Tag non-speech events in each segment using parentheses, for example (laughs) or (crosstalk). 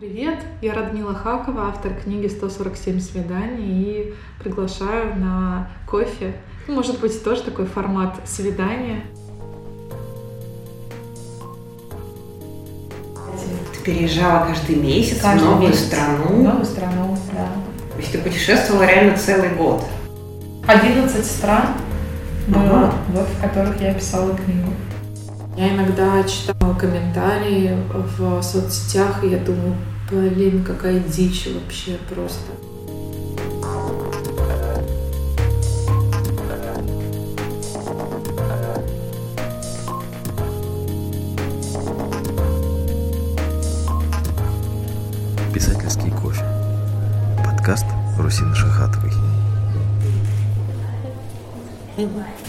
Привет, я Радмила Хакова, автор книги «147 свиданий» и приглашаю на кофе. Ну, может быть, тоже такой формат свидания. Ты переезжала каждый месяц Каждый в новую месяц. страну. В новую страну, да. То есть ты путешествовала реально целый год. 11 стран было, Ага. вот, в которых я писала книгу. Я иногда читала комментарии в соцсетях, и я думаю, блин, какая дичь вообще просто. Писательский кофе. Подкаст Русины Шахатовой. Привет,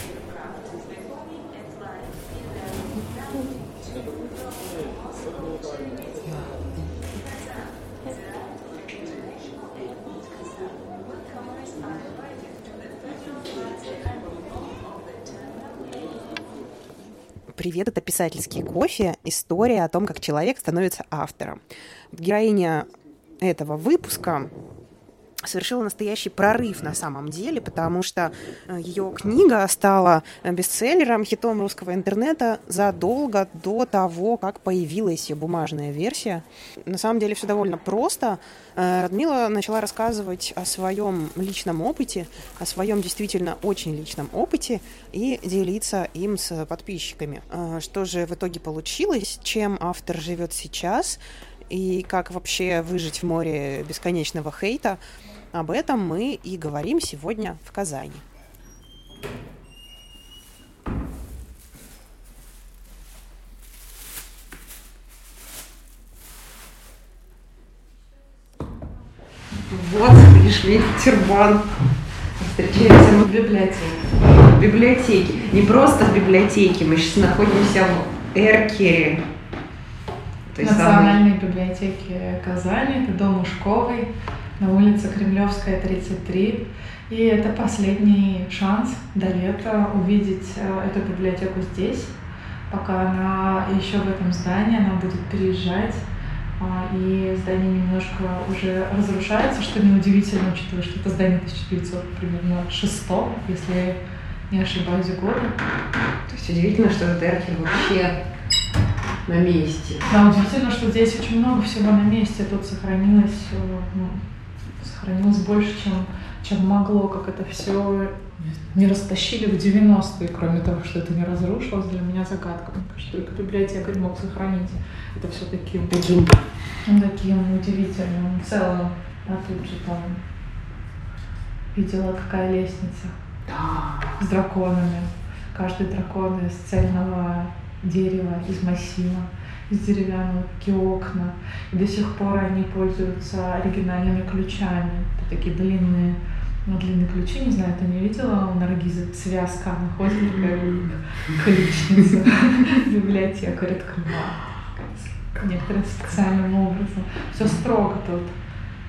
писательский кофе. История о том, как человек становится автором. Героиня этого выпуска совершила настоящий прорыв на самом деле, потому что э, ее книга стала э, бестселлером, хитом русского интернета задолго до того, как появилась ее бумажная версия. На самом деле все довольно просто. Э, Радмила начала рассказывать о своем личном опыте, о своем действительно очень личном опыте и делиться им с подписчиками. Что же в итоге получилось, чем автор живет сейчас и как вообще выжить в море бесконечного хейта, об этом мы и говорим сегодня в Казани. Вот, пришли тюрбан. Встречаемся мы в библиотеке. В библиотеке. Не просто в библиотеке, мы сейчас находимся в Эркере. Национальной библиотеки Казани, это дом Ушковой, на улице Кремлевская, 33. И это последний шанс до лета увидеть э, эту библиотеку здесь, пока она еще в этом здании, она будет переезжать. А, И здание немножко уже разрушается, что неудивительно, учитывая, что это здание 1900 примерно 6, если не ошибаюсь, года. То есть удивительно, что этот Эркер вообще на месте. Да, удивительно, что здесь очень много всего на месте. Тут сохранилось, э, ну, сохранилось больше, чем, чем могло, как это все не растащили в 90-е, кроме того, что это не разрушилось, для меня загадка. Мне кажется, только библиотекарь мог сохранить это все таким, Таким таким удивительным, целым. А тут же там видела, какая лестница Да. с драконами. Каждый дракон из цельного дерева, из массива, из деревянного, такие окна. И до сих пор они пользуются оригинальными ключами. Это такие длинные, ну, длинные ключи, не знаю, ты не видела у Наргизы связка, она ходит такая ключница, (laughs) библиотекарь открывает некоторым специальным образом. Все строго тут.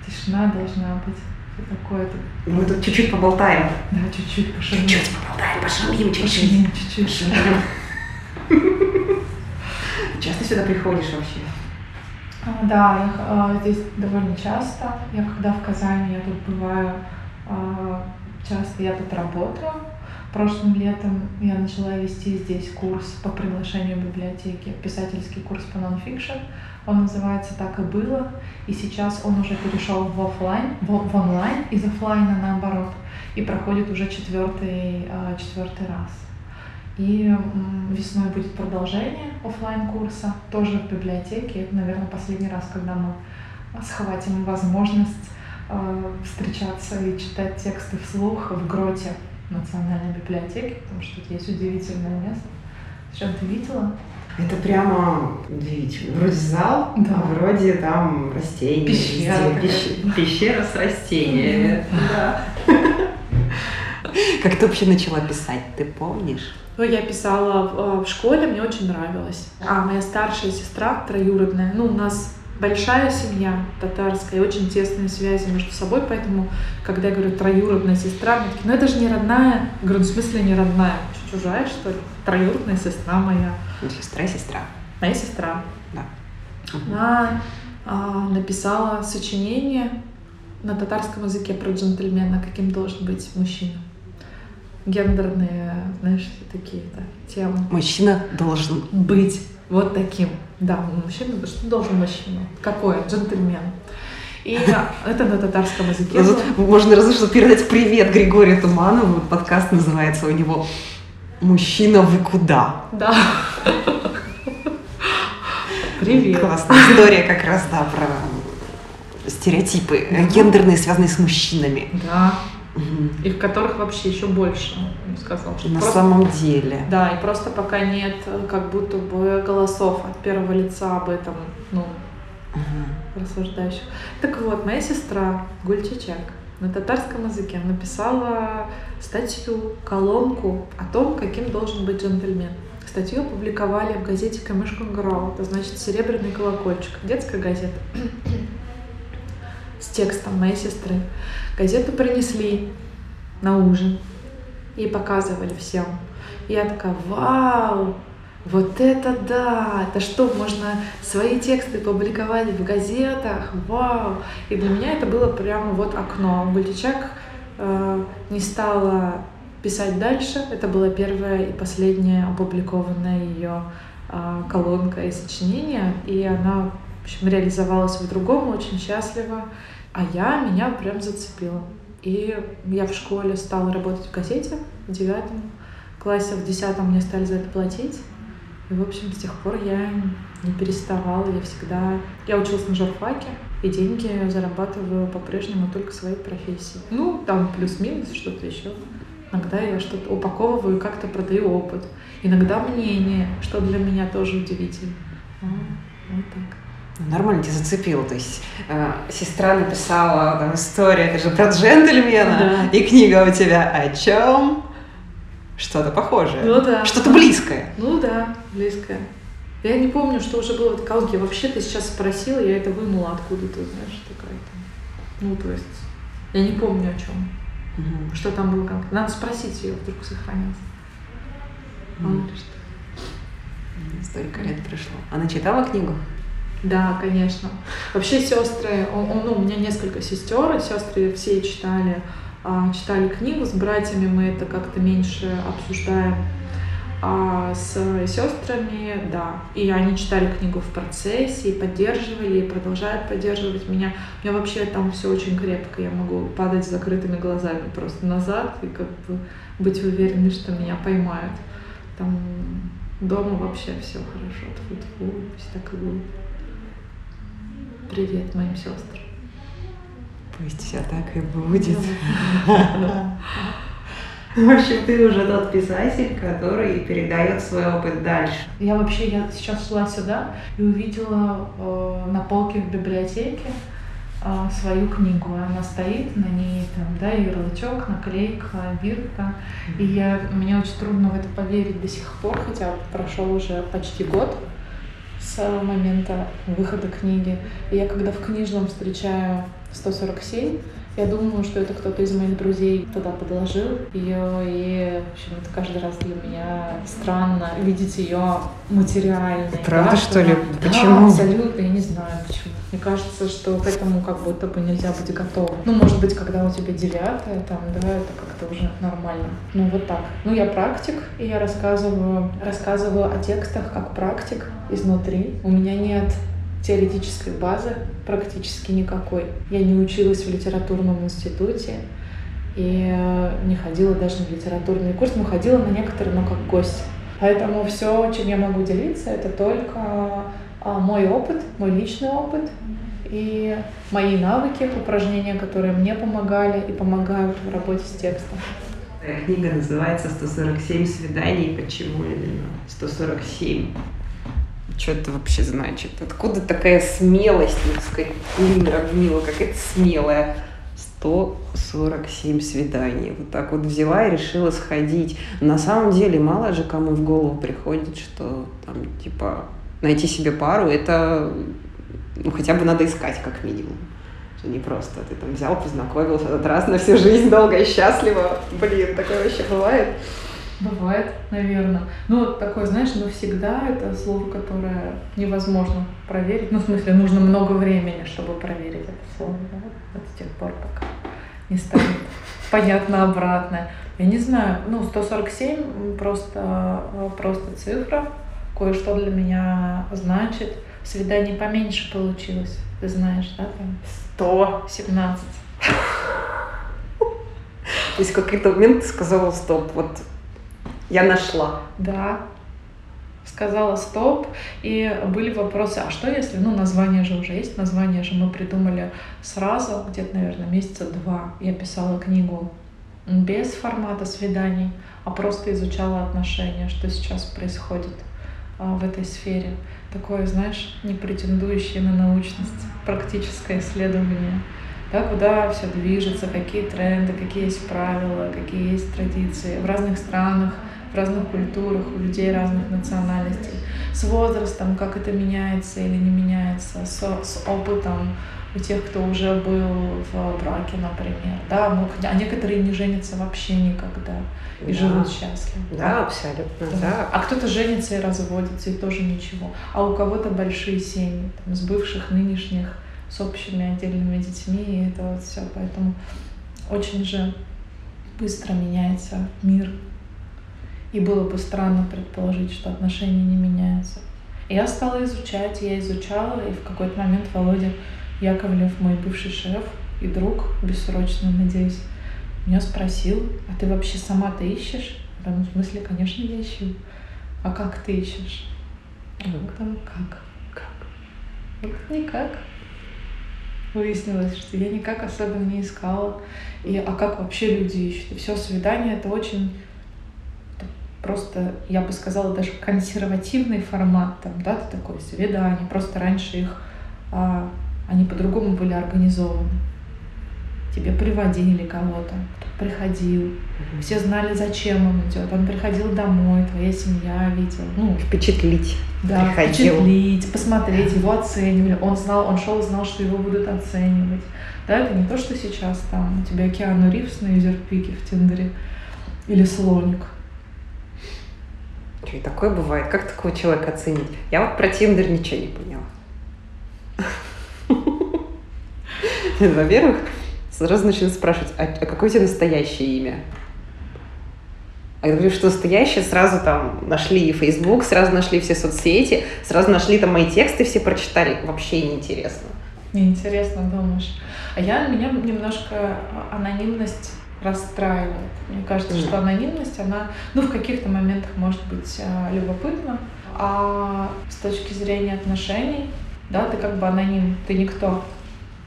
Тишина должна быть. Все такое тут. Мы тут чуть-чуть поболтаем. Да, чуть-чуть пошумим. Чуть-чуть поболтаем, пошумим чуть-чуть. Пошумим чуть-чуть. Часто сюда приходишь вообще? А, Да, я а, здесь довольно часто. Я когда в Казани, я тут бываю а, часто, я тут работаю. Прошлым летом я начала вести здесь курс по приглашению библиотеки, писательский курс по нонфикшн. Он называется «Так и было», и сейчас он уже перешел в офлайн, в, в онлайн из офлайна наоборот, и проходит уже четвертый, а, четвертый раз. И весной будет продолжение оффлайн курса тоже в библиотеке. Это, наверное, последний раз, когда мы схватим возможность э, встречаться и читать тексты вслух в гроте Национальной библиотеки, потому что есть удивительное место. Что ты видела? Это прямо удивительно. Вроде зал, Да. а вроде там растения. Пещера везде. Пещ- Пещера с растениями. Да. Как ты вообще начала писать, ты помнишь? Ну, я писала в, э, в школе, мне очень нравилось. А моя старшая сестра, троюродная, ну, у нас большая семья татарская, очень тесные связи между собой, поэтому, когда я говорю троюродная сестра, мне такие, ну это же не родная. Я говорю, ну, в смысле не родная? Чужая, что ли? Троюродная сестра моя. Ну, Сестра, сестра. Моя сестра. Да. Она а, написала сочинение на татарском языке про джентльмена, каким должен быть мужчина. Гендерные, знаешь, такие да, темы. Мужчина должен быть вот таким. Да, мужчина, что должен мужчина? Какой? Джентльмен. И (laughs) это на татарском языке. Можно разве что передать привет Григорию Туманову. Подкаст называется у него «Мужчина, вы куда?» Да. Привет. Классная история как раз, да, про стереотипы да. гендерные, связанные с мужчинами. Да. Угу. Их которых вообще еще больше, я сказал. Что На просто... самом деле. Да, и просто пока нет как будто бы голосов от первого лица об этом, ну, угу. рассуждающих. Так вот, моя сестра Гульчичак на татарском языке написала статью, колонку о том, каким должен быть джентльмен. Статью опубликовали в газете Камышкунграу, это значит «Серебряный колокольчик», детская газета, с текстом моей сестры. Газету принесли на ужин и показывали всем. И я такая, вау, вот это да! Это что, можно свои тексты публиковать в газетах? Вау! И для меня это было прямо вот окно. Гультичак э, не стала писать дальше. Это была первая и последняя опубликованная ее э, колонка и сочинение. И она, в общем, реализовалась в другом, очень счастлива. А я, меня прям зацепила. И я в школе стала работать в газете в девятом классе, в десятом мне стали за это платить. И, в общем, с тех пор я не переставала, я всегда... Я училась на журфаке, и деньги зарабатываю по-прежнему только своей профессии. Ну, там плюс-минус, что-то еще. Иногда я что-то упаковываю как-то продаю опыт. Иногда мнение, что для меня тоже удивительно. А, вот так. Нормально тебя зацепило. То есть э, сестра написала там историю, это же про джентльмена, да. и книга у тебя о чем? Что-то похожее. Ну да. Что-то близкое. Ну да, близкое. Я не помню, что уже было в колонке. Вообще ты сейчас спросила, я это вынула откуда-то, знаешь, такая-то. Ну, то есть, я не помню о чем. Угу. Что там было как. Надо спросить ее, вдруг. Мало ли что. Столько лет прошло. Она читала книгу? Да, конечно. Вообще сестры, ну, у меня несколько сестер, сестры все читали а, читали книгу с братьями, мы это как-то меньше обсуждаем. А с сестрами, да. И они читали книгу в процессе, и поддерживали, и продолжают поддерживать меня. У меня вообще там все очень крепко. Я могу падать с закрытыми глазами просто назад и как бы быть уверенной, что меня поймают. Там дома вообще все хорошо. Тьфу-тьфу, все так и будет. Привет моим сестрам. Пусть все так и будет. (laughs) В общем, ты уже тот писатель, который передает свой опыт дальше. Я вообще, я сейчас шла сюда и увидела э, на полке в библиотеке э, свою книгу. Она стоит, на ней там, да, ярлычок, наклейка, бирка. И я, мне очень трудно в это поверить до сих пор, хотя прошел уже почти год с момента выхода книги. И я когда в книжном встречаю 147. Я думаю, что это кто-то из моих друзей туда подложил ее, и, в общем, это каждый раз для меня странно видеть ее материальной. Правда, да, что ли? Да, почему? абсолютно, я не знаю почему. Мне кажется, что к этому как будто бы нельзя быть готовым. Ну, может быть, когда у тебя девятое, там, да, это как-то уже нормально. Ну, вот так. Ну, я практик, и я рассказываю, рассказываю о текстах как практик изнутри. У меня нет теоретической базы практически никакой. Я не училась в литературном институте и э, не ходила даже на литературный курс, но ходила на некоторые, но как гость. Поэтому все, чем я могу делиться, это только а, мой опыт, мой личный опыт и мои навыки, упражнения, которые мне помогали и помогают в работе с текстом. Книга называется «147 свиданий». Почему именно 147? Что это вообще значит? Откуда такая смелость, так сказать, Людмила какая-то смелая? 147 свиданий. Вот так вот взяла и решила сходить. На самом деле, мало же кому в голову приходит, что там, типа, найти себе пару, это, ну, хотя бы надо искать, как минимум. Что не просто ты там взял, познакомился этот раз на всю жизнь, долго и счастливо. Блин, такое вообще бывает. Бывает, наверное. Ну, такое, знаешь, навсегда это слово, которое невозможно проверить. Ну, в смысле, нужно много времени, чтобы проверить это слово. Да? Вот с тех пор, пока не станет понятно обратное. Я не знаю, ну, 147 просто, просто цифра. Кое-что для меня значит. Свидание поменьше получилось, ты знаешь, да, там 117. То есть какой-то момент ты сказала стоп, вот я нашла. Да, сказала стоп, и были вопросы, а что если, ну, название же уже есть, название же мы придумали сразу, где-то, наверное, месяца два. Я писала книгу без формата свиданий, а просто изучала отношения, что сейчас происходит а, в этой сфере. Такое, знаешь, не претендующее на научность, практическое исследование. Да, куда все движется, какие тренды, какие есть правила, какие есть традиции в разных странах, в разных культурах, у людей разных национальностей, с возрастом, как это меняется или не меняется, с, с опытом у тех, кто уже был в браке, например. Да, ну, а некоторые не женятся вообще никогда и да. живут счастливо. Да, абсолютно, да. да. А кто-то женится и разводится, и тоже ничего. А у кого-то большие семьи, там, с бывших, нынешних, с общими отдельными детьми, и это вот все. Поэтому очень же быстро меняется мир. И было бы странно предположить, что отношения не меняются. Я стала изучать, я изучала, и в какой-то момент Володя Яковлев, мой бывший шеф и друг, бессрочно, надеюсь, меня спросил, а ты вообще сама-то ищешь? Ну, в смысле, конечно, я ищу. А как ты ищешь? Как? Там, как? Как? Вот никак. Выяснилось, что я никак особенно не искала. И, а как вообще люди ищут? И все, свидание — это очень просто, я бы сказала, даже консервативный формат, там, да, такое свидание. Просто раньше их а, они по-другому были организованы. Тебе приводили кого-то, кто приходил. Все знали, зачем он идет. Он приходил домой, твоя семья видела. Ну, впечатлить. Да, приходил. впечатлить, посмотреть, его оценивали. Он знал, он шел, знал, что его будут оценивать. Да, это не то, что сейчас там у тебя Киану Ривз на юзерпике в Тиндере или слоник. И такое бывает. Как такого человека оценить? Я вот про Тиндер ничего не поняла. (laughs) Во-первых, сразу начинают спрашивать, а, а какое у тебя настоящее имя? А я говорю, что настоящее, сразу там нашли Facebook, сразу нашли все соцсети, сразу нашли там мои тексты, все прочитали. Вообще неинтересно. Неинтересно, думаешь. А я, меня немножко анонимность расстраивает. Мне кажется, mm. что анонимность, она, ну, в каких-то моментах может быть э, любопытна, а с точки зрения отношений, да, ты как бы аноним, ты никто.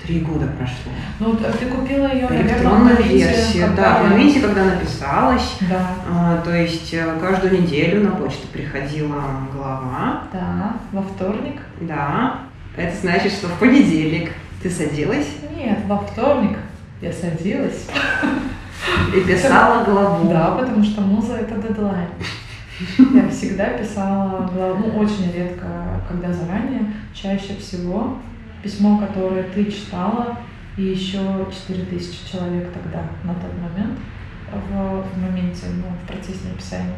Три года прошло. Ну, ты купила ее, Электронная версия, да, в моменте, когда написалась. Да. А, то есть э, каждую неделю на почту приходила глава. Да, во вторник. Да. Это значит, что в понедельник ты садилась? Нет, во вторник я садилась. (laughs) И писала главу. Да, потому что муза это дедлайн. Я всегда писала главу, ну, очень редко, когда заранее, чаще всего письмо, которое ты читала, и еще 4000 человек тогда, на тот момент, в, в моменте, ну, в процессе написания.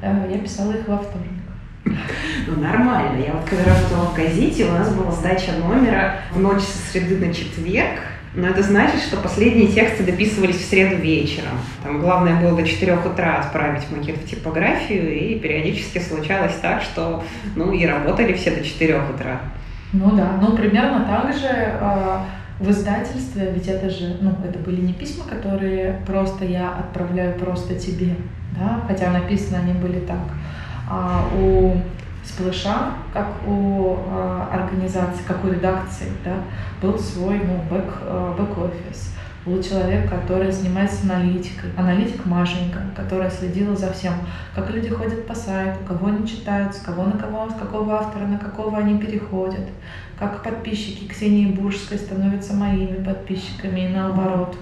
Э, я писала их во вторник. Ну, нормально. Я вот когда работала в газете, у нас была сдача номера в ночь со среды на четверг, но это значит, что последние тексты дописывались в среду вечером. Там главное было до 4 утра отправить макет в типографию, и периодически случалось так, что ну и работали все до 4 утра. Ну да, ну примерно так же э, в издательстве, ведь это же, ну это были не письма, которые просто я отправляю просто тебе, да, хотя написано они были так. А у Сплэша, как у э, организации, как у редакции, да, был свой ну, бэк, э, бэк-офис был человек, который занимается аналитикой, аналитик Машенька, которая следила за всем, как люди ходят по сайту, кого они читают, с кого на кого, с какого автора на какого они переходят, как подписчики Ксении Буржской становятся моими подписчиками и наоборот.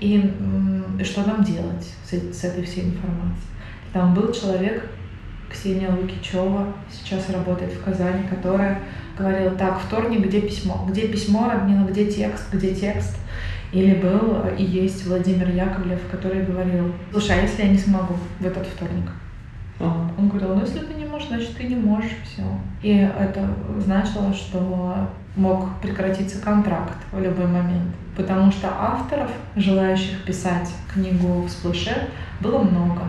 И, и что нам делать с, с этой всей информацией. Там был человек, Ксения Лукичева, сейчас работает в Казани, которая говорила, так, вторник, где письмо? Где письмо, Радмила, где текст, где текст? Или был и есть Владимир Яковлев, который говорил, слушай, а если я не смогу в этот вторник? Ага. Он говорил, ну если ты не можешь, значит ты не можешь, все. И это значило, что мог прекратиться контракт в любой момент. Потому что авторов, желающих писать книгу в сплэше, было много.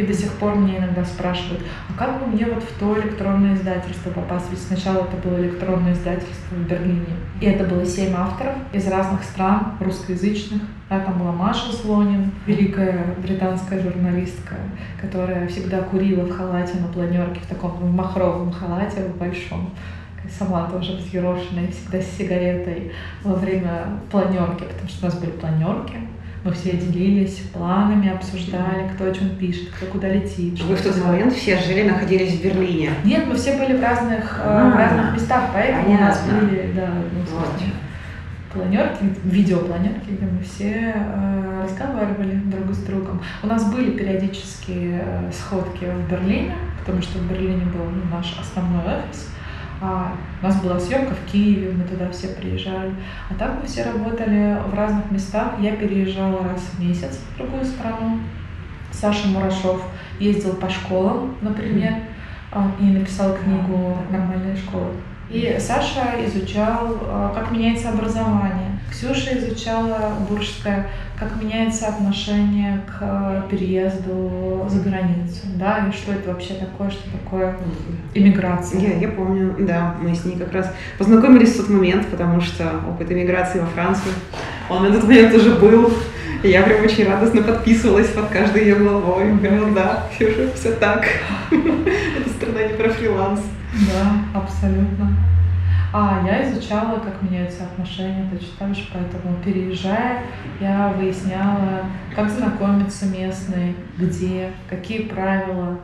И до сих пор мне иногда спрашивают, а как бы мне вот в то электронное издательство попасть? Ведь сначала это было электронное издательство в Берлине. И это было семь авторов из разных стран, русскоязычных. Да, там была Маша Слонин, великая британская журналистка, которая всегда курила в халате на планерке, в таком в махровом халате, в большом сама тоже взъерошенная, всегда с сигаретой во время планерки, потому что у нас были планерки, мы все делились планами, обсуждали, кто о чем пишет, кто куда летит. Вы в тот момент все жили, находились в Берлине? Нет, мы все были в разных, А, в разных местах, поэтому у нас понятно. были, да, ну, собственно, планерки, видеопланерки, где мы все э, разговаривали друг с другом. У нас были периодические э, сходки в Берлине, потому что в Берлине был ну, наш основной офис. А у нас была съемка в Киеве, мы туда все приезжали. А так мы все работали в разных местах. Я переезжала раз в месяц в другую страну. Саша Мурашов ездил по школам, например, а, и написал книгу «Нормальная школа». И Саша изучал, а, как меняется образование. Ксюша изучала Буржская, как меняется отношение к а, переезду за границу, да, и что это вообще такое, что такое иммиграция. Я, я помню, да, мы с ней как раз познакомились в тот момент, потому что опыт эмиграции во Францию, он на тот момент уже был. И я прям очень радостно подписывалась под каждой ее главой. Говорила, да, Ксюша, все так. Страна не про фриланс. Да, абсолютно. А я изучала, как меняются отношения, так же, поэтому переезжая, я выясняла, как знакомиться местные, где, какие правила,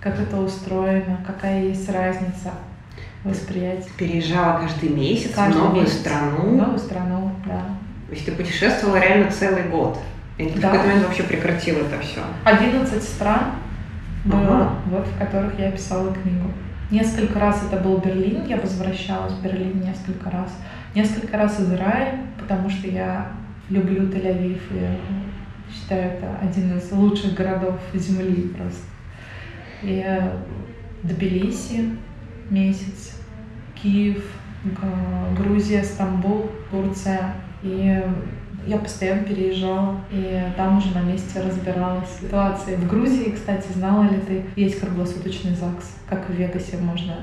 как это устроено, какая есть разница восприятия. Переезжала каждый месяц Каждый в новую месяц. В страну. новую страну, да. То есть ты путешествовала реально целый год. И ты Да. в какой-то момент вообще прекратила это все. 11 стран было, Ага. вот, в которых я писала книгу. Несколько раз это был Берлин, я возвращалась в Берлин несколько раз. Несколько раз Израиль, потому что я люблю Тель-Авив и считаю это один из лучших городов Земли просто. И э, Тбилиси месяц, Киев, Грузия, Стамбул, Турция. И я постоянно переезжала, и там уже на месте разбиралась в ситуации. В Грузии, кстати, знала ли ты, есть круглосуточный ЗАГС, как в Вегасе можно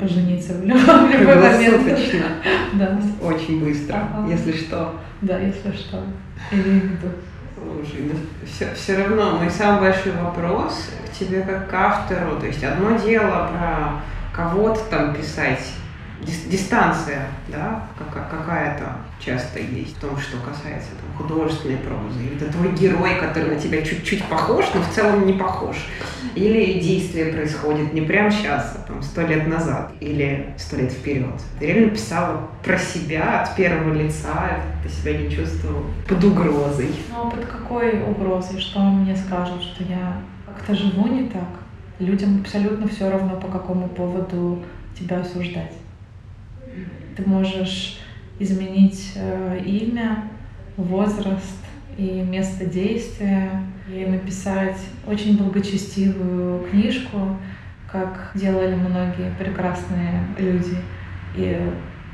пожениться (laughs) в любой, момент. Круглосуточно. Да, Очень быстро, Ага. если что. да, если что. В виду. Слушай, ну все, все равно мой самый большой вопрос к тебе как к автору. То есть одно дело про кого-то там писать, дистанция, да, кака- какая-то часто есть в том, что касается там, художественной прозы. Или это твой герой, который на тебя чуть-чуть похож, но в целом не похож. Или действие происходит не прямо сейчас, а там сто лет назад или сто лет вперед. Ты реально писала про себя от первого лица, ты себя не чувствовал под угрозой. Ну, а под какой угрозой? Что он мне скажет, что я как-то живу не так? Людям абсолютно все равно, по какому поводу тебя осуждать. Ты можешь изменить э, имя, возраст и место действия, и написать очень благочестивую книжку, как делали многие прекрасные люди. И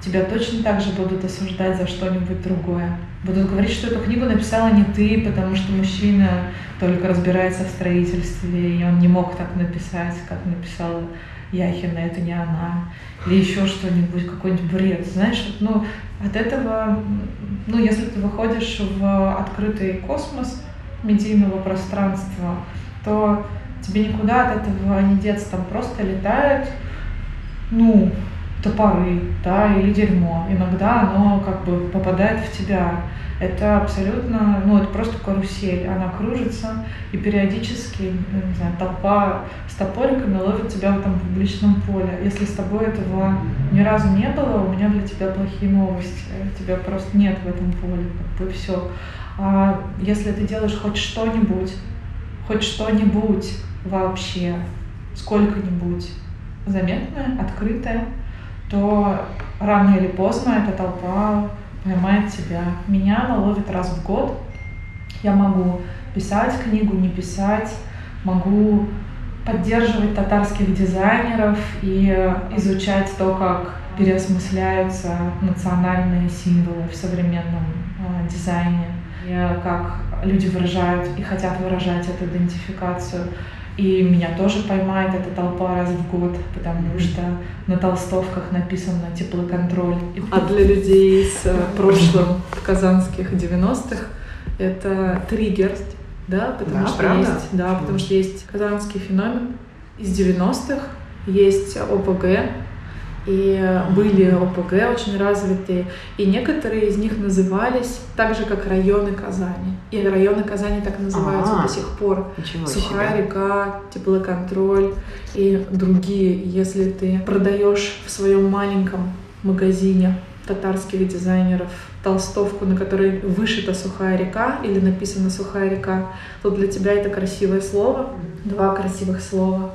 тебя точно так же будут осуждать за что-нибудь другое. Будут говорить, что эту книгу написала не ты, потому что мужчина только разбирается в строительстве, и он не мог так написать, как написала Яхина, это не она. Или еще что-нибудь, какой-нибудь бред. Знаешь, ну, от этого, ну, если ты выходишь в открытый космос медийного пространства, то тебе никуда от этого не деться, там просто летают, ну, топоры, да, или дерьмо. Иногда оно как бы попадает в тебя. Это абсолютно, ну, это просто карусель. Она кружится, и периодически, ну, не знаю, толпа с топориками ловит тебя в этом публичном поле. Если с тобой этого ни разу не было, у меня для тебя плохие новости. Тебя просто нет в этом поле, как бы все. А если ты делаешь хоть что-нибудь, хоть что-нибудь вообще, сколько-нибудь заметное, открытое, то рано или поздно эта толпа поймает тебя. Меня она ловит раз в год. Я могу писать книгу, не писать, могу поддерживать татарских дизайнеров и изучать то, как переосмысляются национальные символы в современном э, дизайне, и как люди выражают и хотят выражать эту идентификацию. И меня тоже поймает эта толпа раз в год, потому что на толстовках написано теплоконтроль. А для людей с э, прошлым казанских 90-х это триггер, да, потому да, что правда? есть, да, потому что есть казанский феномен из 90-х, есть ОПГ, и были ОПГ очень развитые, и некоторые из них назывались так же, как районы Казани. И районы Казани так называются А-а-а. до сих пор. Ничего Сухая себе. река, теплоконтроль и другие. Если ты продаешь в своем маленьком магазине татарских дизайнеров толстовку, на которой вышита сухая река или написано сухая река, то для тебя это красивое слово, два красивых слова.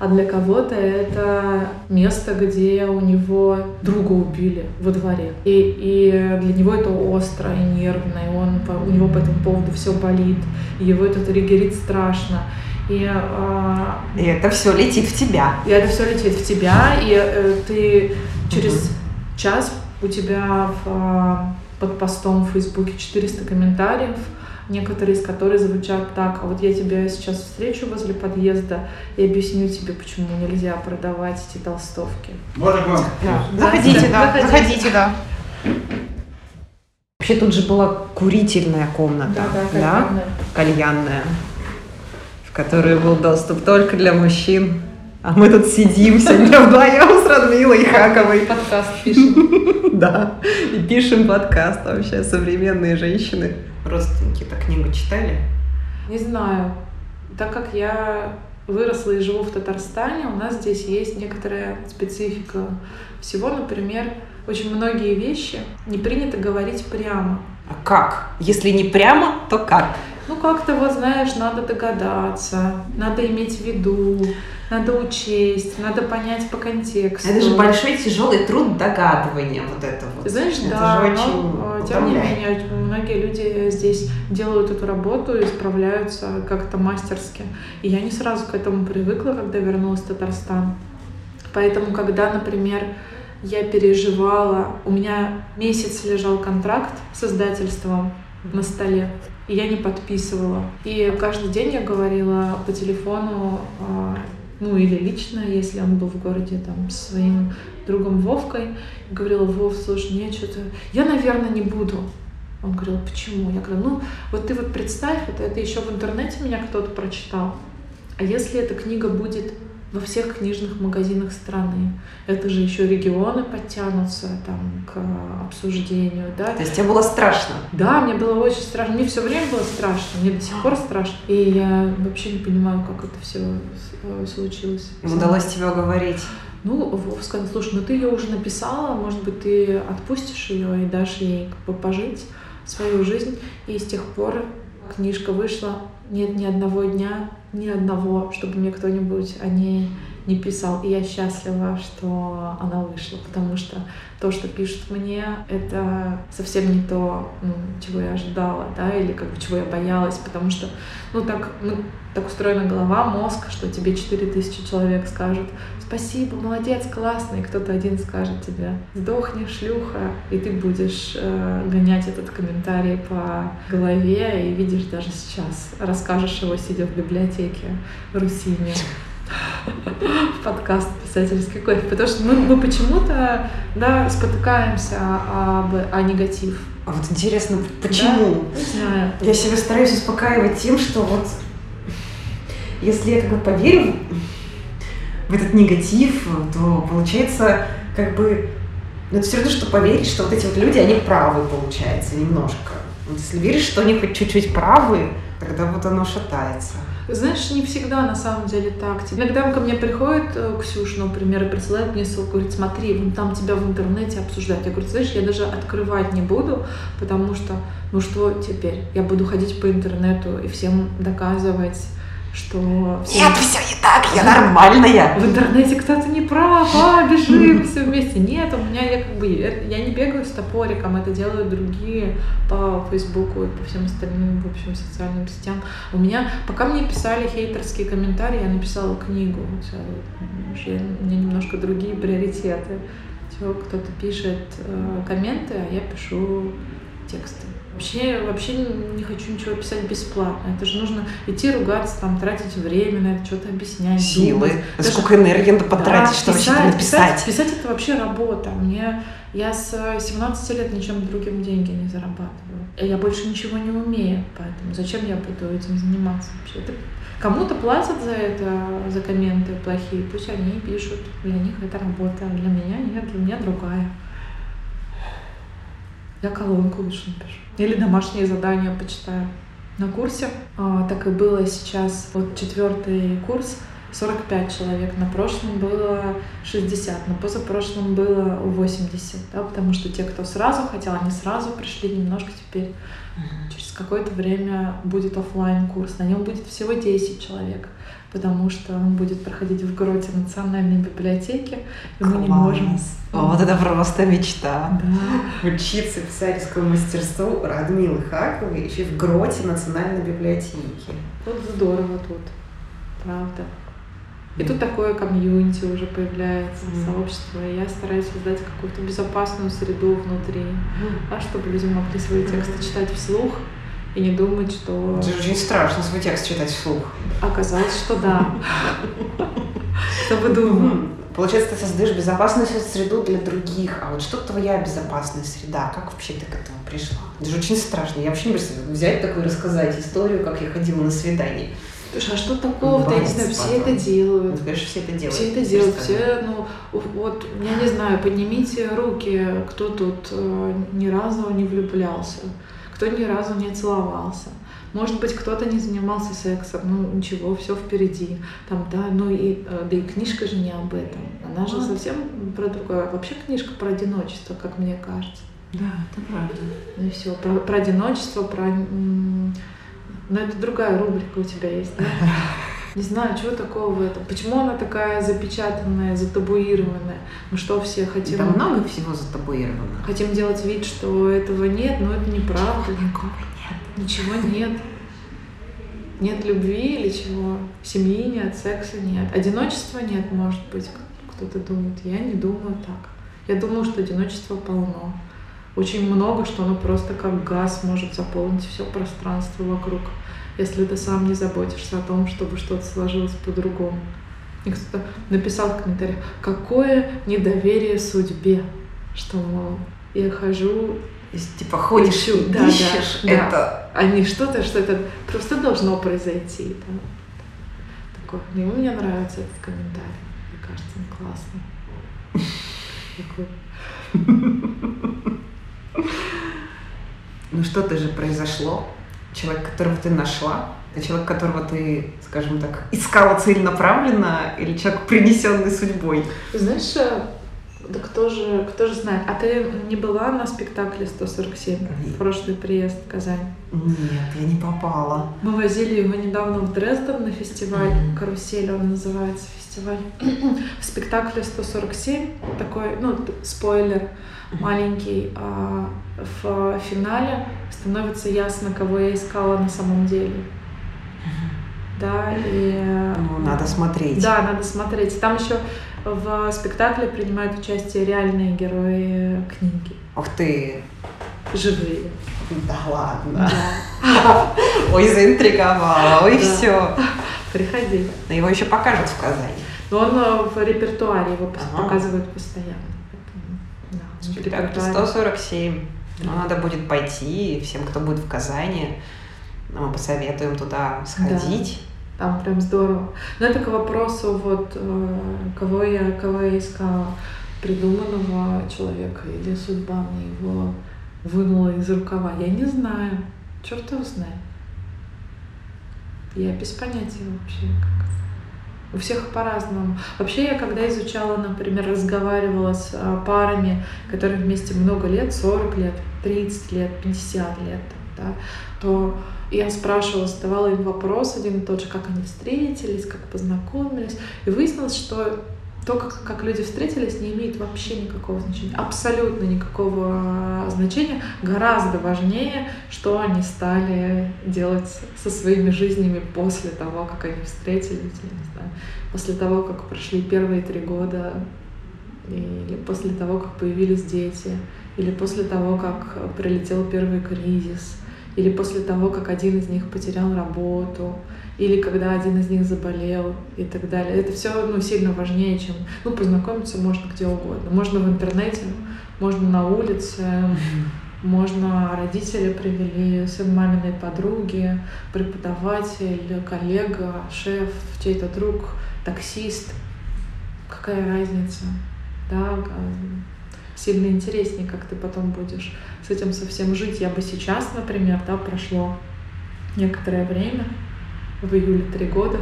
А для кого-то это место, где у него друга убили во дворе. И, и для него это остро и нервно, и он, у него по этому поводу все болит, и его это триггерит страшно. И а, И это все летит в тебя. и это все летит в тебя, и э, ты через час у тебя в, а, под постом в Фейсбуке 400 комментариев, некоторые из которых звучат так, а вот я тебя сейчас встречу возле подъезда и объясню тебе, почему нельзя продавать эти толстовки. Можно к вам? Заходите, да, Заходите. заходите, да. Вообще тут же была курительная комната, да, кальянная, в которую был доступ только для мужчин. А мы тут сидим сегодня вдвоем с Радмилой Хаковой. Подкаст пишем. (laughs) Да, и пишем подкаст вообще «Современные женщины». Родственники-то книгу читали? Не знаю. Так как я выросла и живу в Татарстане, у нас здесь есть некоторая специфика всего. Например, очень многие вещи не принято говорить прямо. А как? Если не прямо, то как? Ну, как-то вот, знаешь, надо догадаться, надо иметь в виду, надо учесть, надо понять по контексту. Это же большой тяжелый труд догадывания вот это вот. Знаешь, это да, же но, очень э, тем не менее, многие люди здесь делают эту работу и справляются как-то мастерски. И я не сразу к этому привыкла, когда вернулась в Татарстан. Поэтому, когда, например, я переживала, у меня месяц лежал контракт с издательством на столе, и я не подписывала. И каждый день я говорила по телефону, а, ну или лично, если он был в городе там с своим другом Вовкой, говорила, Вов, слушай, мне что-то... Я, наверное, не буду. Он говорил, почему? Я говорю, ну, вот ты вот представь, это, это еще в интернете меня кто-то прочитал. А если эта книга будет во всех книжных магазинах страны, это же еще регионы подтянутся там к обсуждению, да? То есть тебе было страшно? Да, мне было очень страшно. Мне все время было страшно, мне до сих пор страшно. И я вообще не понимаю, как это все случилось. Им удалось тебя уговорить? Ну, Вов сказал, слушай, ну ты ее уже написала, может быть, ты отпустишь ее и дашь ей как бы пожить свою жизнь. И с тех пор книжка вышла, нет ни одного дня, ни одного, чтобы мне кто-нибудь о ней не писал. И я счастлива, что она вышла, потому что то, что пишут мне, это совсем не то, ну, чего я ожидала, да, или как бы чего я боялась, потому что, ну, так, ну, так устроена голова, мозг, что тебе 4000 человек скажут «Спасибо, молодец, классно», и кто-то один скажет тебе «Сдохни, шлюха», и ты будешь э, гонять этот комментарий по голове и видишь даже сейчас, расскажешь его, сидя в библиотеке в Русине (laughs) подкаст писательский кофе, потому что мы, мы почему-то да, спотыкаемся об, о негатив. А вот интересно, почему? Да? Не знаю. Я себя стараюсь успокаивать тем, что вот если я как бы поверю в этот негатив, то получается как бы ну, это все равно, что поверить, что вот эти вот люди, они правы, получается, немножко. Вот если веришь, что они хоть чуть-чуть правы, тогда вот оно шатается. Знаешь, не всегда на самом деле так. Иногда ко мне приходит э, Ксюша, например, и присылает мне ссылку, говорит, смотри, вон там тебя в интернете обсуждают. Я говорю, знаешь, я даже открывать не буду, потому что, ну что теперь? Я буду ходить по интернету и всем доказывать, что... Нет, все не так, я нормальная. В интернете кто-то не прав, а, бежим все вместе. Нет, у меня я как бы, я не бегаю с топориком, это делают другие по Фейсбуку и по всем остальным, в общем, социальным сетям. У меня, пока мне писали хейтерские комментарии, я написала книгу. Все, у меня немножко другие приоритеты. Все, кто-то пишет э, комменты, а я пишу тексты. Вообще, вообще не хочу ничего писать бесплатно. Это же нужно идти ругаться, там, тратить время на это, что-то объяснять. Силы. Думать. Сколько энергии надо потратить, да, чтобы что-то написать. Писать, писать это вообще работа. Мне я с 17 лет ничем другим деньги не зарабатываю. Я больше ничего не умею, поэтому зачем я буду этим заниматься вообще? Это Кому-то платят за это, за комменты плохие, пусть они пишут, для них это работа, а для меня нет, для меня другая. Я колонку лучше напишу. Или домашние задания почитаю. На курсе. А, так и было сейчас, вот четвертый курс, 45 человек, на прошлом было 60, на позапрошлом было 80, да, потому что те, кто сразу хотел, они сразу пришли немножко теперь. Через какое-то время будет офлайн курс, на нем будет всего 10 человек потому что он будет проходить в Гроте национальной библиотеки, и Класс. мы не можем. Вот это просто мечта. Да. Учиться писательскому мастерству Радмилы Хаковой еще в Гроте национальной библиотеки. Вот здорово тут, правда. И тут такое комьюнити уже появляется, mm. сообщество. И я стараюсь создать какую-то безопасную среду внутри, mm. а чтобы люди могли свои тексты читать вслух, и не думать, что... Это же очень страшно свой текст читать вслух. Оказалось, что да. (laughs) Что вы думали? Получается, ты создаешь безопасную среду для других. А вот что твоя безопасная среда? Как вообще ты к этому пришла? Это же очень страшно. Я вообще не представляю, взять такую и рассказать историю, как я ходила на свидание. Слушай, а что такого-то? Я не знаю, все это делают. Ну, конечно, все это делают. Все это делают. Все, ну, вот, я не знаю, поднимите руки, кто тут э, ни разу не влюблялся кто ни разу не целовался. Может быть, кто-то не занимался сексом, ну ничего, все впереди. Там, да, ну и, э, да и книжка же не об этом. Она же совсем про другое. Вообще книжка про одиночество, как мне кажется. Да, это правда. Ну и все, про, про одиночество, про... Ну это другая рубрика у тебя есть, да? (laughs) Не знаю, чего такого в этом. Почему она такая запечатанная, затабуированная? Мы что, все хотим... Да много всего затабуировано. Хотим делать вид, что этого нет, но это неправда. Никакого нет. Ничего нет. Нет любви или чего? Семьи нет, секса нет. Одиночества нет, может быть, кто-то думает. Я не думаю так. Я думаю, что одиночество полно. Очень много, что оно просто как газ может заполнить все пространство вокруг если ты сам не заботишься о том, чтобы что-то сложилось по-другому. И кто-то написал в комментариях, какое недоверие судьбе, что, мол, я хожу типа ходишь ищу, да, ищешь да, это. Да. А не что-то, что это просто должно произойти. Да. Такое. И мне нравится этот комментарий. Мне кажется, он классный. Ну что-то же произошло человек, которого ты нашла, это человек, которого ты, скажем так, искала целенаправленно, или человек, принесенный судьбой? Знаешь, э, да кто же, кто же знает. А ты не была на спектакле 147 в прошлый приезд в Казань? Нет, я не попала. Мы возили его недавно в Дрезден на фестиваль mm-hmm. «Карусель», он называется фестиваль. в спектакле 147 такой, ну, спойлер, маленький, а в финале становится ясно, кого я искала на самом деле. Да, и... Ну, надо смотреть. Да, надо смотреть. Там еще в спектакле принимают участие реальные герои книги. Ух ты! Живые. Да ладно. Да. (laughs) Ой, заинтриговала, ой, да. все. Приходи. Но его еще покажут в Казани. Но он э, в репертуаре, его ага. показывают постоянно. Спектакль 147. Ну, надо будет пойти, всем, кто будет в Казани, мы посоветуем туда сходить. Да, там прям здорово. Но это к вопросу, вот, э, кого я, кого я искала, придуманного человека или судьба мне его вынула из рукава. Я не знаю. Черт его знает. Я без понятия вообще, как у всех по-разному. Вообще я когда изучала, например, разговаривала с а, парами, которые вместе много лет, 40 лет, 30 лет, 50 лет, да, то я спрашивала, задавала им вопрос один и тот же, как они встретились, как познакомились, и выяснилось, что то, как, как люди встретились, не имеет вообще никакого значения, абсолютно никакого значения. Гораздо важнее, что они стали делать со своими жизнями после того, как они встретились, не знаю, после того, как прошли первые три года, или после того, как появились дети, или после того, как прилетел первый кризис, или после того, как один из них потерял работу, или когда один из них заболел и так далее. Это все ну, сильно важнее, чем... Ну, познакомиться можно где угодно. Можно в интернете, можно на улице, можно родители привели, сын маминой подруги, преподаватель, коллега, шеф, чей-то друг, таксист. Какая разница? Да, сильно интереснее, как ты потом будешь с этим совсем жить. Я бы сейчас, например, да, прошло некоторое время, в июле три года,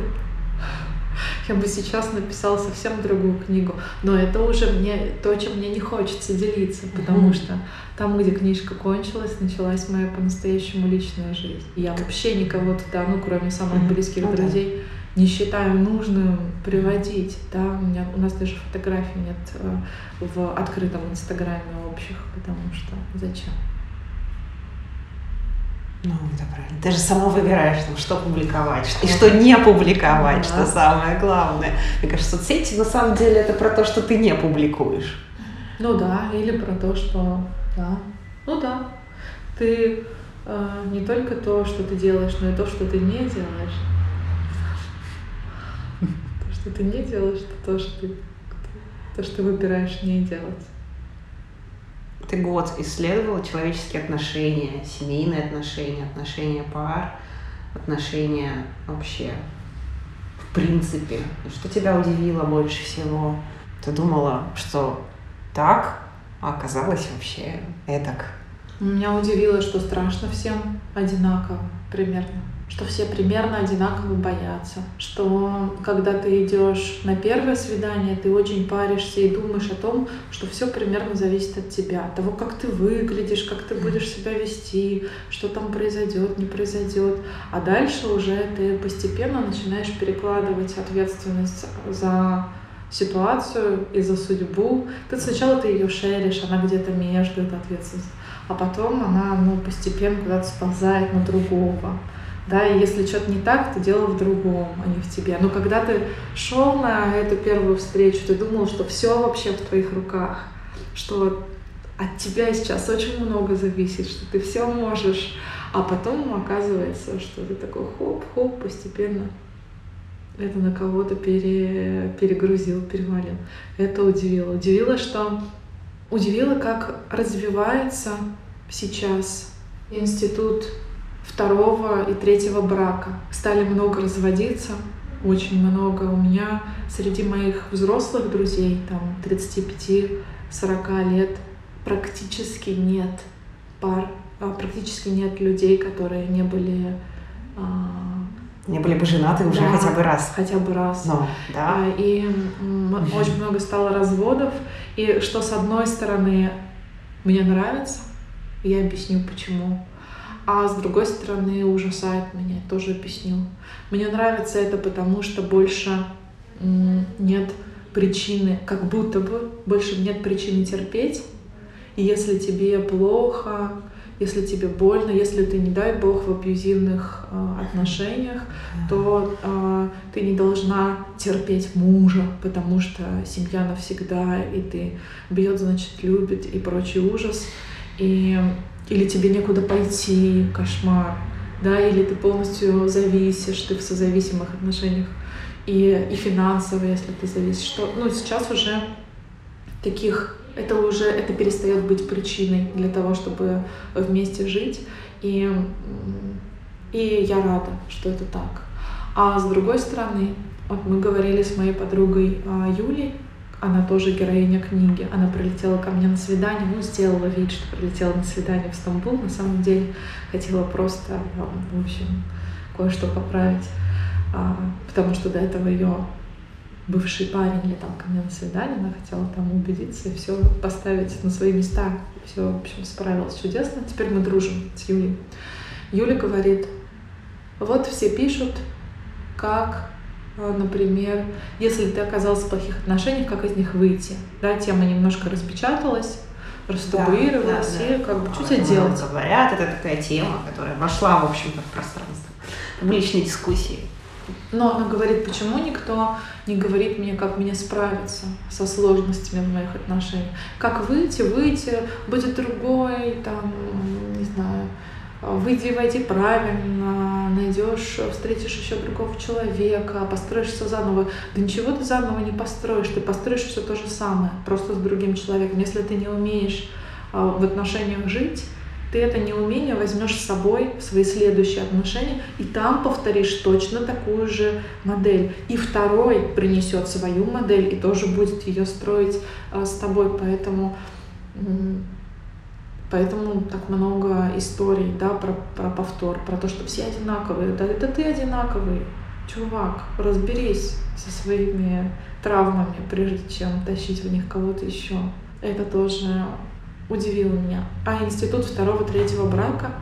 я бы сейчас написала совсем другую книгу. Но это уже мне то, чем мне не хочется делиться, потому mm-hmm. что там, где книжка кончилась, началась моя по-настоящему личная жизнь. Я вообще никого туда, ну, кроме самых близких mm-hmm. друзей, не считаю нужным приводить. Да? У, меня, у нас даже фотографий нет э, в открытом инстаграме общих, потому что зачем? Ну, это правильно. Ты же сама выбираешь, там, что публиковать что, и что не публиковать, да. что самое главное. Мне кажется, соцсети на самом деле это про то, что ты не публикуешь. Ну да, или про то, что да. Ну да. Ты э, не только то, что ты делаешь, но и то, что ты не делаешь. То, что ты не делаешь, это то, что ты, то, что выбираешь не делать. Ты год исследовала человеческие отношения, семейные отношения, отношения пар, отношения вообще в принципе. Что тебя удивило больше всего? Ты думала, что так, а оказалось вообще эдак. Меня удивило, что страшно всем одинаково примерно что все примерно одинаково боятся, что когда ты идешь на первое свидание, ты очень паришься и думаешь о том, что все примерно зависит от тебя, от того, как ты выглядишь, как ты будешь себя вести, что там произойдет, не произойдет. А дальше уже ты постепенно начинаешь перекладывать ответственность за ситуацию и за судьбу. Ты сначала ты ее шеришь, она где-то между этой ответственностью, а потом она ну, постепенно куда-то сползает на другого да, и если что-то не так, то дело в другом, а не в тебе. Но когда ты шел на эту первую встречу, ты думал, что все вообще в твоих руках, что от тебя сейчас очень много зависит, что ты все можешь, а потом оказывается, что ты такой хоп-хоп, постепенно это на кого-то пере, перегрузил, перевалил. Это удивило. Удивило, что удивило, как развивается сейчас институт второго и третьего брака. Стали много разводиться, очень много. У меня среди моих взрослых друзей, там 35-40 лет, практически нет пар, а, практически нет людей, которые не были а, не были бы женаты уже да, хотя бы раз. Хотя бы раз. Но, да. А, и очень много стало разводов. И что с одной стороны мне нравится, я объясню почему а с другой стороны ужасает меня, тоже объясню. Мне нравится это потому, что больше нет причины, как будто бы больше нет причины терпеть. И если тебе плохо, если тебе больно, если ты, не дай бог, в абьюзивных э, отношениях, то э, ты не должна терпеть мужа, потому что семья навсегда, и ты бьет, значит, любит и прочий ужас. И или тебе некуда пойти, кошмар, да, или ты полностью зависишь, ты в созависимых отношениях, и, и финансово, если ты зависишь, что, ну, сейчас уже таких, это уже, это перестает быть причиной для того, чтобы вместе жить, и, и я рада, что это так. А с другой стороны, вот мы говорили с моей подругой а, Юлей, она тоже героиня книги. Она прилетела ко мне на свидание, ну, сделала вид, что прилетела на свидание в Стамбул. На самом деле хотела просто, в общем, кое-что поправить, а, потому что до этого ее бывший парень летал ко мне на свидание, она хотела там убедиться и все поставить на свои места. Все, в общем, справилась чудесно. Теперь мы дружим с Юлей. Юля говорит, вот все пишут, как, например, если ты оказался в плохих отношениях, как из них выйти. Да, тема немножко распечаталась, растабуировалась, да, да, и как бы что тебе делать? Говорят, это такая тема, которая вошла, в общем-то, в пространство публичной дискуссии. Но она говорит, почему никто не говорит мне, как мне справиться со сложностями в моих отношениях. Как выйти, выйти, будет другой, там, не знаю, выйди, войди правильно, найдешь, встретишь еще другого человека, построишься заново. Да ничего ты заново не построишь, ты построишь все то же самое, просто с другим человеком. Если ты не умеешь а, в отношениях жить, ты это неумение возьмешь с собой в свои следующие отношения, и там повторишь точно такую же модель. И второй принесет свою модель и тоже будет ее строить а, с тобой. Поэтому Поэтому так много историй, да, про, про повтор, про то, что все одинаковые. Да это ты одинаковый, чувак, разберись со своими травмами, прежде чем тащить в них кого-то еще. Это тоже удивило меня. А институт второго, третьего брака,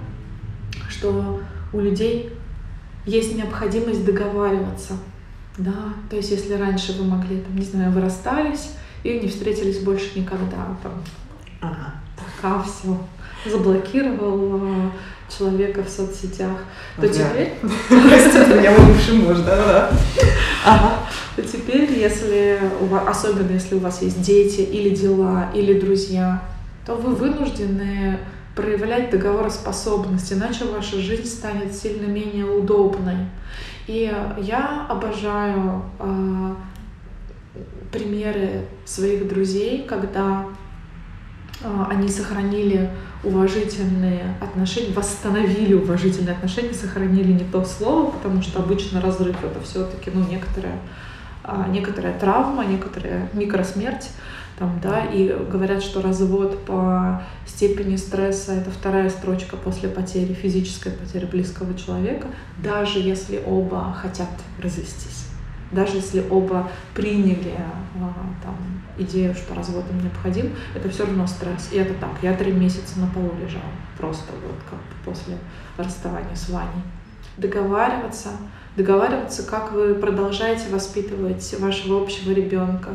что у людей есть необходимость договариваться. Да, то есть если раньше вы могли, там, не знаю, вы расстались и не встретились больше никогда, там, ага. Така все, заблокировал э, человека в соцсетях, то теперь... Простите меня, мой бывший муж, да, да. (laughs) То теперь, если, у вас, особенно если у вас есть дети или дела, или друзья, то вы вынуждены проявлять договороспособность, иначе ваша жизнь станет сильно менее удобной. И я обожаю э, примеры своих друзей, когда они сохранили уважительные отношения, восстановили уважительные отношения, сохранили не то слово, потому что обычно разрыв это все-таки ну, некоторая, э, некоторая травма, некоторая микросмерть там, да, и говорят, что развод по степени стресса — это вторая строчка после потери, физической потери близкого человека, даже если оба хотят развестись, даже если оба приняли а, там, идею, что развод им необходим, это все равно стресс. И это так, я три месяца на полу лежала, просто вот как после расставания с Ваней. Договариваться — договариваться, как вы продолжаете воспитывать вашего общего ребенка,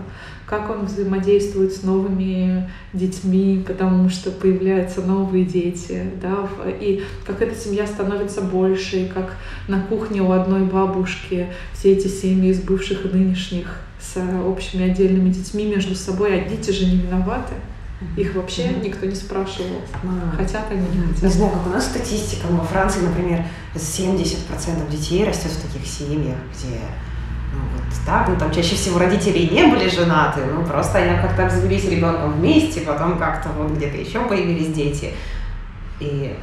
как он взаимодействует с новыми детьми, потому что появляются новые дети, да, и как эта семья становится больше, и как на кухне у одной бабушки все эти семьи из бывших и нынешних с общими отдельными детьми между собой, а дети же не виноваты. Их вообще mm-hmm. никто не спрашивал, mm-hmm. хотят они, не хотят. Не знаю, как у нас статистика, но во Франции, например, 70% детей растет в таких семьях, где ну, вот так, ну там чаще всего родители не были женаты, ну просто они как-то обзавелись ребенком вместе, потом как-то вот где-то еще появились дети. И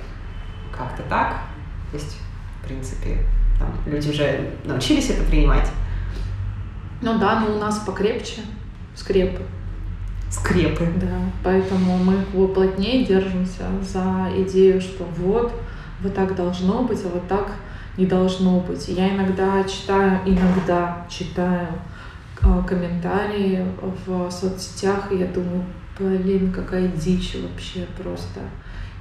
как-то так. То есть, в принципе, там люди уже научились это принимать. Ну да, но у нас покрепче скрепы скрепы. Да, поэтому мы плотнее держимся за идею, что вот, вот так должно быть, а вот так не должно быть. Я иногда читаю, иногда читаю э, комментарии в соцсетях, и я думаю, блин, какая дичь вообще просто.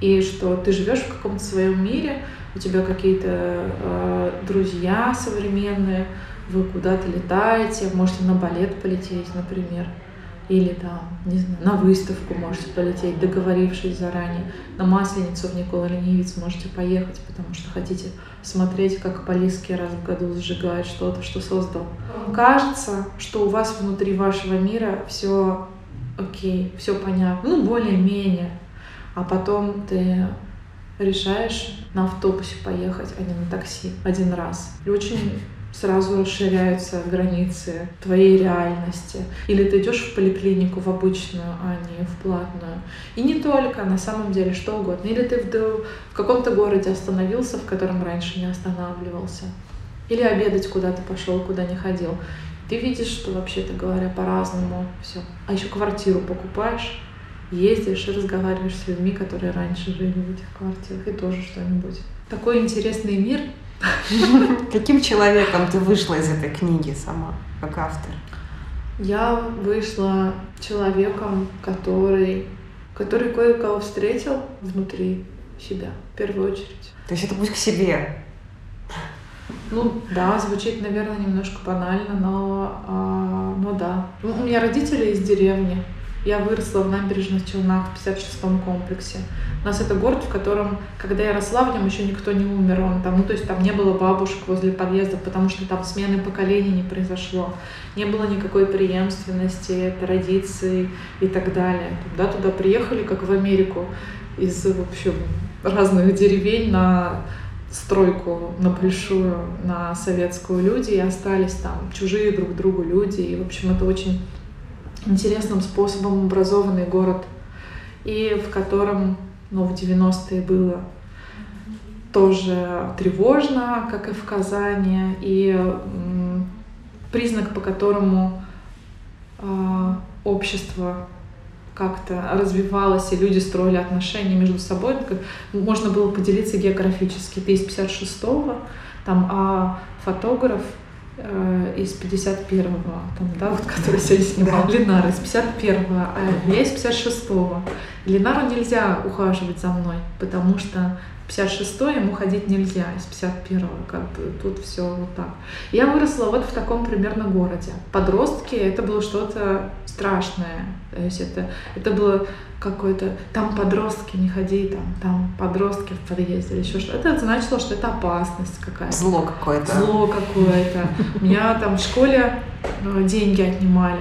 И что ты живешь в каком-то своем мире, у тебя какие-то э, друзья современные, вы куда-то летаете, можете на балет полететь, например или там, не знаю, на выставку можете полететь, договорившись заранее. На Масленицу в Никола Ленивец можете поехать, потому что хотите смотреть, как Полиский раз в году сжигает что-то, что создал. Кажется, что у вас внутри вашего мира все окей, все понятно, ну, более-менее. А потом ты решаешь на автобусе поехать, а не на такси один раз. И очень сразу расширяются границы твоей реальности. Или ты идешь в поликлинику, в обычную, а не в платную. И не только, на самом деле, что угодно. Или ты в, в каком-то городе остановился, в котором раньше не останавливался. Или обедать куда-то пошел, куда не ходил. Ты видишь, что вообще-то говоря по-разному все. А еще квартиру покупаешь, ездишь и разговариваешь с людьми, которые раньше жили в этих квартирах, и тоже что-нибудь. Такой интересный мир, Каким человеком ты вышла из этой книги сама, как автор? Я вышла человеком, который, который кое-кого встретил внутри себя в первую очередь. То есть это путь к себе. Ну да, звучит, наверное, немножко банально, но, а, но да. Ну, у меня родители из деревни. Я выросла в набережных Челнах в 56-м комплексе. У нас это город, в котором, когда я росла, в нем еще никто не умер. Он там, ну, то есть там не было бабушек возле подъезда, потому что там смены поколений не произошло. Не было никакой преемственности, традиций и так далее. Туда туда приехали, как в Америку, из, в общем, разных деревень на стройку на большую, на советскую люди, и остались там чужие друг другу люди. И, в общем, это очень интересным способом образованный город, и в котором, ну, в 90-е было тоже тревожно, как и в Казани, и признак, по которому э, общество как-то развивалось, и люди строили отношения между собой. Можно было поделиться географически. Ты из 56-го, там, а фотограф из 51-го, там, да, вот, который (laughs) сегодня снимал, Ленар из 51-го, а я из 56-го. Ленару нельзя ухаживать за мной, потому что 56-й ему ходить нельзя, из 51-го, как бы тут все вот так. Я выросла вот в таком примерно городе. Подростки — это было что-то страшное. То есть это, это было какое-то там подростки, не ходи, там, там подростки в подъезде или еще что-то. Это значило, что это опасность какая-то. Зло какое-то. Зло какое-то. У меня там в школе э, деньги отнимали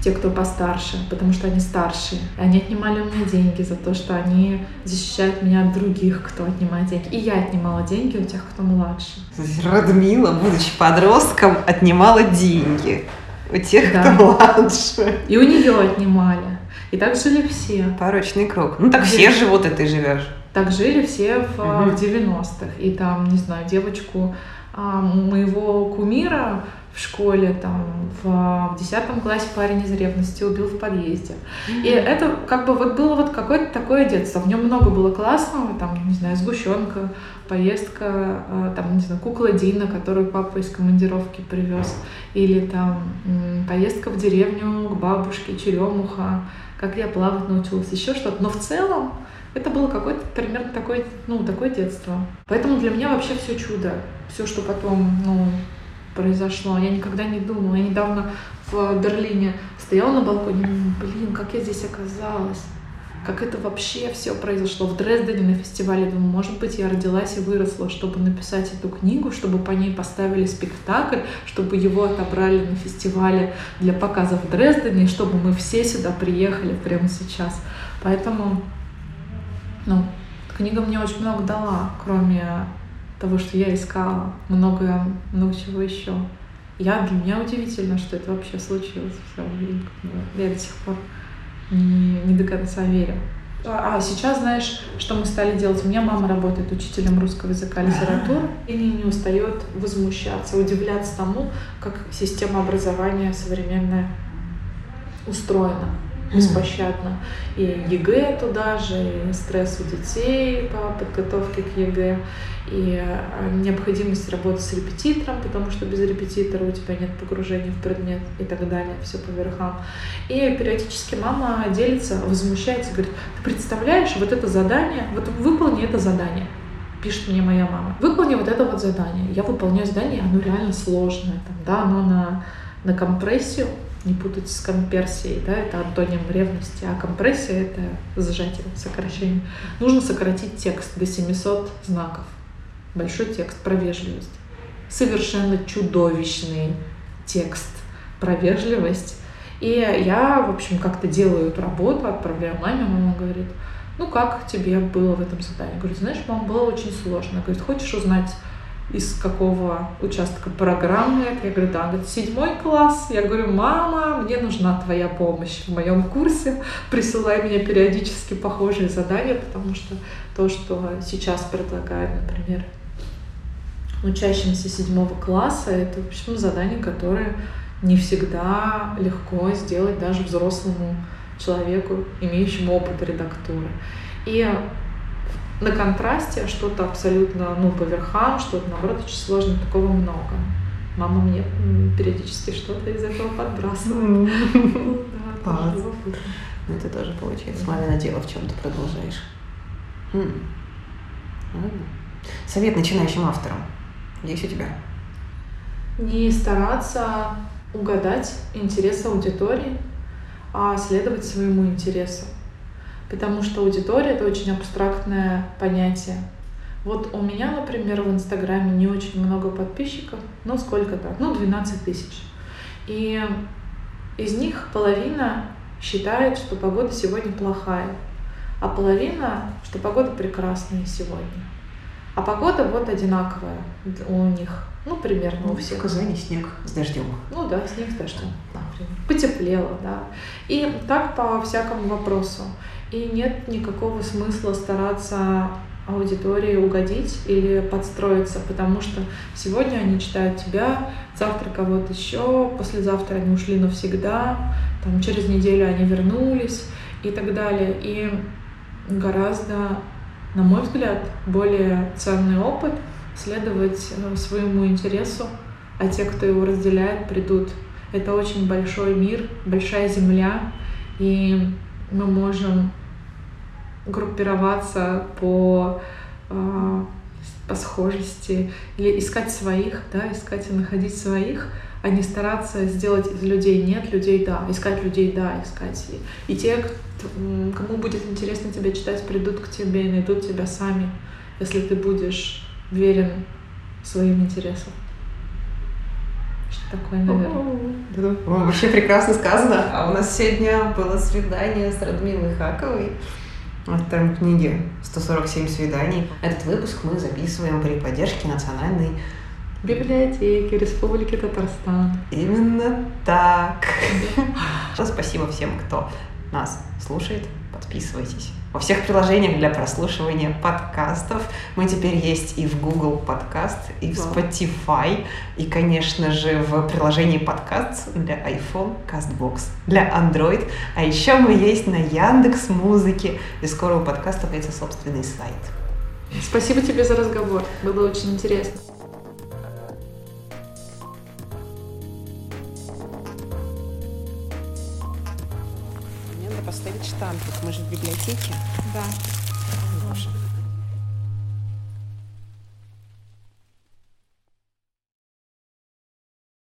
те, кто постарше, потому что они старшие. И они отнимали у меня деньги за то, что они защищают меня от других, кто отнимает деньги. И я отнимала деньги у тех, кто младше. Радмила, будучи подростком, отнимала деньги у тех, да. кто младше. И у нее отнимали. И так жили все. Порочный круг. Ну так все живут, и ты живешь. Так жили все в, угу. в 90-х. И там, не знаю, девочку а, моего кумира в школе, там, в, в 10 классе парень из ревности убил в подъезде. Mm-hmm. И это как бы вот было вот какое-то такое детство. В нем много было классного, там, не знаю, сгущенка, поездка, э, там, не знаю, кукла Дина, которую папа из командировки привез, или там поездка в деревню к бабушке, черемуха, как я плавать научилась, еще что-то. Но в целом это было какое-то примерно такое, ну, такое детство. Поэтому для меня вообще все чудо. Все, что потом, ну, произошло. Я никогда не думала. Я недавно в Берлине стояла на балконе, блин, как я здесь оказалась. Как это вообще все произошло в Дрездене на фестивале. Думаю, может быть, я родилась и выросла, чтобы написать эту книгу, чтобы по ней поставили спектакль, чтобы его отобрали на фестивале для показа в Дрездене, чтобы мы все сюда приехали прямо сейчас. Поэтому, ну, книга мне очень много дала, кроме того, что я искала, много, много чего еще. Я, для меня удивительно, что это вообще случилось. Все, я до сих пор не, не до конца верю. А, а сейчас, знаешь, что мы стали делать? У меня мама работает учителем русского языка и литературы и не, не устает возмущаться, удивляться тому, как система образования современная устроена беспощадно. И ЕГЭ туда же, и стресс у детей по подготовке к ЕГЭ, и э, необходимость работы с репетитором, потому что без репетитора у тебя нет погружения в предмет и так далее, все по верхам. И периодически мама делится, возмущается, говорит, ты представляешь, вот это задание, вот выполни это задание пишет мне моя мама. Выполни вот это вот задание. Я выполняю задание, оно реально сложное. Там, да, оно на, на компрессию, не путать с комперсией, да, это антоним ревности, а компрессия — это сжатие, сокращение. Нужно сократить текст до 700 знаков. Большой текст про вежливость. Совершенно чудовищный текст про вежливость. И я, в общем, как-то делаю эту работу, отправляю маме, мама говорит, ну как тебе было в этом задании? Говорю, знаешь, мам, было очень сложно. Говорит, хочешь узнать из какого участка программы. Я говорю, да, говорит, седьмой класс. Я говорю, мама, мне нужна твоя помощь в моем курсе. Присылай мне периодически похожие задания, потому что то, что сейчас предлагают, например, учащимся седьмого класса, это, в общем, задания, которые не всегда легко сделать даже взрослому человеку, имеющему опыт редактуры. И на контрасте что-то абсолютно, ну, по верхам, что-то, наоборот, очень сложно, такого много. Мама мне периодически что-то из этого подбрасывает. Ну, ты тоже, получается, мамино дело в чем-то продолжаешь. Хм. Совет начинающим авторам. Есть у тебя? Не стараться угадать интерес аудитории, а следовать своему интересу. Потому что аудитория — это очень абстрактное понятие. Вот у меня, например, в Инстаграме не очень много подписчиков, ну сколько так, ну 12 тысяч. И из них половина считает, что погода сегодня плохая, а половина, что погода прекрасная сегодня. А погода вот одинаковая у них. Ну, примерно ну, у всех. В Казани снег с дождем. Ну да, снег с дождем. Потеплело, да. И так по всякому вопросу. И нет никакого смысла стараться аудитории угодить или подстроиться, потому что сегодня они читают тебя, завтра кого-то еще, послезавтра они ушли навсегда, там через неделю они вернулись и так далее. И гораздо, на мой взгляд, более ценный опыт следовать ну, своему интересу, а те, кто его разделяет, придут. Это очень большой мир, большая земля, и мы можем группироваться по, э, по схожести или искать своих, да, искать и находить своих, а не стараться сделать из людей нет, людей да, искать людей да, искать. И те, кому будет интересно тебя читать, придут к тебе и найдут тебя сами, если ты будешь верен своим интересам. Что такое, наверное. Вообще прекрасно сказано. А у нас сегодня было свидание с Радмилой Хаковой автором книги «147 свиданий». Этот выпуск мы записываем при поддержке Национальной библиотеки Республики Татарстан. Именно так. Спасибо всем, кто нас слушает. Подписывайтесь. Во всех приложениях для прослушивания подкастов. Мы теперь есть и в Google подкаст, и в Spotify, и, конечно же, в приложении подкаст для iPhone, CastBox, для Android. А еще мы есть на Яндекс Музыке, и скоро у подкаста появится собственный сайт. Спасибо тебе за разговор. Было очень интересно. Поставить штампик. Мы же в библиотеке. Да.